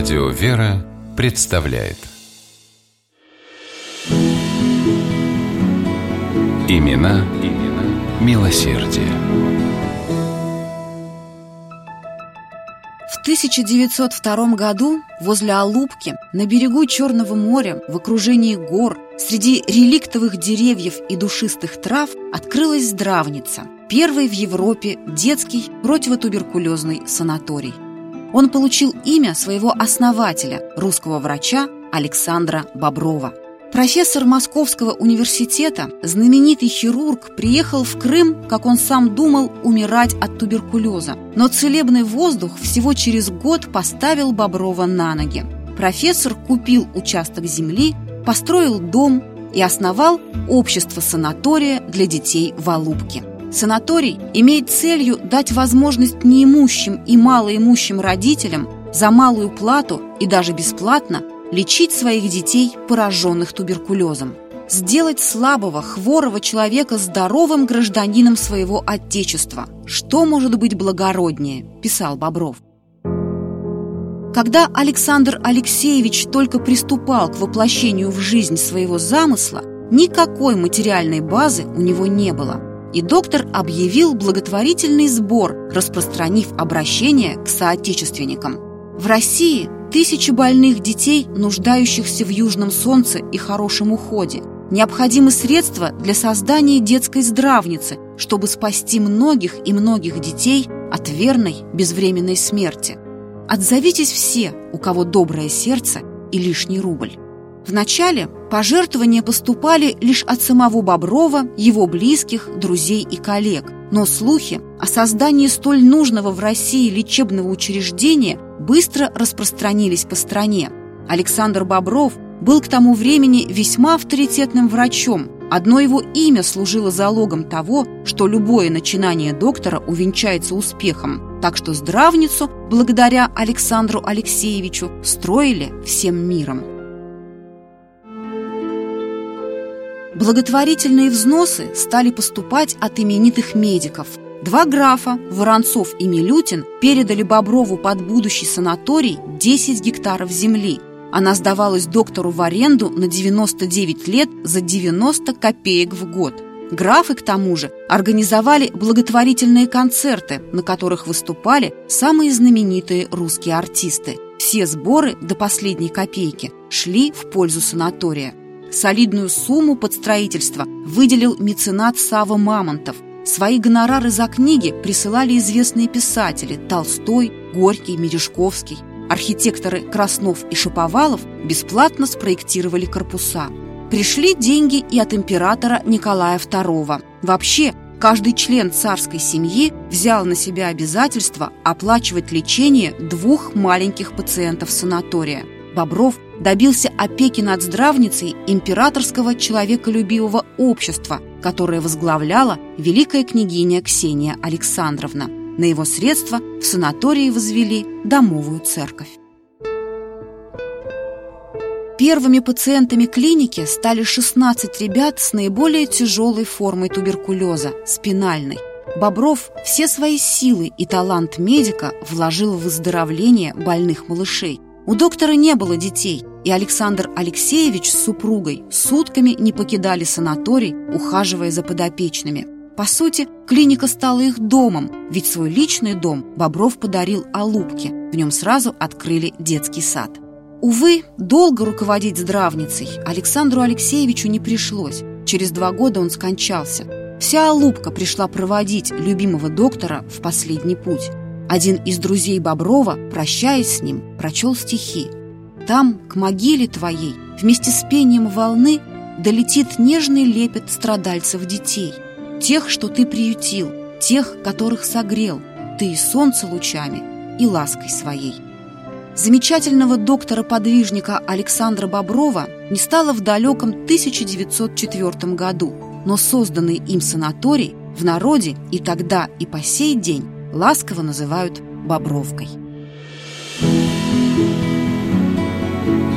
Радио «Вера» представляет Имена, имена милосердие. В 1902 году возле Алупки, на берегу Черного моря, в окружении гор, среди реликтовых деревьев и душистых трав открылась здравница, первый в Европе детский противотуберкулезный санаторий. Он получил имя своего основателя, русского врача Александра Боброва. Профессор Московского университета, знаменитый хирург, приехал в Крым, как он сам думал, умирать от туберкулеза. Но целебный воздух всего через год поставил Боброва на ноги. Профессор купил участок земли, построил дом и основал общество санатория для детей в Алубке. Санаторий имеет целью дать возможность неимущим и малоимущим родителям за малую плату и даже бесплатно лечить своих детей, пораженных туберкулезом. Сделать слабого, хворого человека здоровым гражданином своего Отечества. Что может быть благороднее, писал Бобров. Когда Александр Алексеевич только приступал к воплощению в жизнь своего замысла, никакой материальной базы у него не было – и доктор объявил благотворительный сбор, распространив обращение к соотечественникам. В России тысячи больных детей, нуждающихся в южном солнце и хорошем уходе. Необходимы средства для создания детской здравницы, чтобы спасти многих и многих детей от верной безвременной смерти. Отзовитесь все, у кого доброе сердце и лишний рубль. Вначале пожертвования поступали лишь от самого Боброва, его близких, друзей и коллег. Но слухи о создании столь нужного в России лечебного учреждения быстро распространились по стране. Александр Бобров был к тому времени весьма авторитетным врачом. Одно его имя служило залогом того, что любое начинание доктора увенчается успехом. Так что здравницу, благодаря Александру Алексеевичу, строили всем миром. Благотворительные взносы стали поступать от именитых медиков. Два графа, Воронцов и Милютин, передали Боброву под будущий санаторий 10 гектаров земли. Она сдавалась доктору в аренду на 99 лет за 90 копеек в год. Графы, к тому же, организовали благотворительные концерты, на которых выступали самые знаменитые русские артисты. Все сборы до последней копейки шли в пользу санатория. Солидную сумму под строительство выделил меценат Сава Мамонтов. Свои гонорары за книги присылали известные писатели Толстой, Горький, Мережковский. Архитекторы Краснов и Шаповалов бесплатно спроектировали корпуса. Пришли деньги и от императора Николая II. Вообще, каждый член царской семьи взял на себя обязательство оплачивать лечение двух маленьких пациентов санатория. Бобров добился опеки над здравницей императорского человеколюбивого общества, которое возглавляла великая княгиня Ксения Александровна. На его средства в санатории возвели домовую церковь. Первыми пациентами клиники стали 16 ребят с наиболее тяжелой формой туберкулеза – спинальной. Бобров все свои силы и талант медика вложил в выздоровление больных малышей – у доктора не было детей, и Александр Алексеевич с супругой сутками не покидали санаторий, ухаживая за подопечными. По сути, клиника стала их домом, ведь свой личный дом Бобров подарил Алубке. В нем сразу открыли детский сад. Увы, долго руководить здравницей Александру Алексеевичу не пришлось. Через два года он скончался. Вся Алубка пришла проводить любимого доктора в последний путь. Один из друзей Боброва, прощаясь с ним, прочел стихи. «Там, к могиле твоей, вместе с пением волны долетит нежный лепет страдальцев детей, тех, что ты приютил, тех, которых согрел, ты и солнце лучами, и лаской своей». Замечательного доктора-подвижника Александра Боброва не стало в далеком 1904 году, но созданный им санаторий в народе и тогда, и по сей день ласково называют Бобровкой.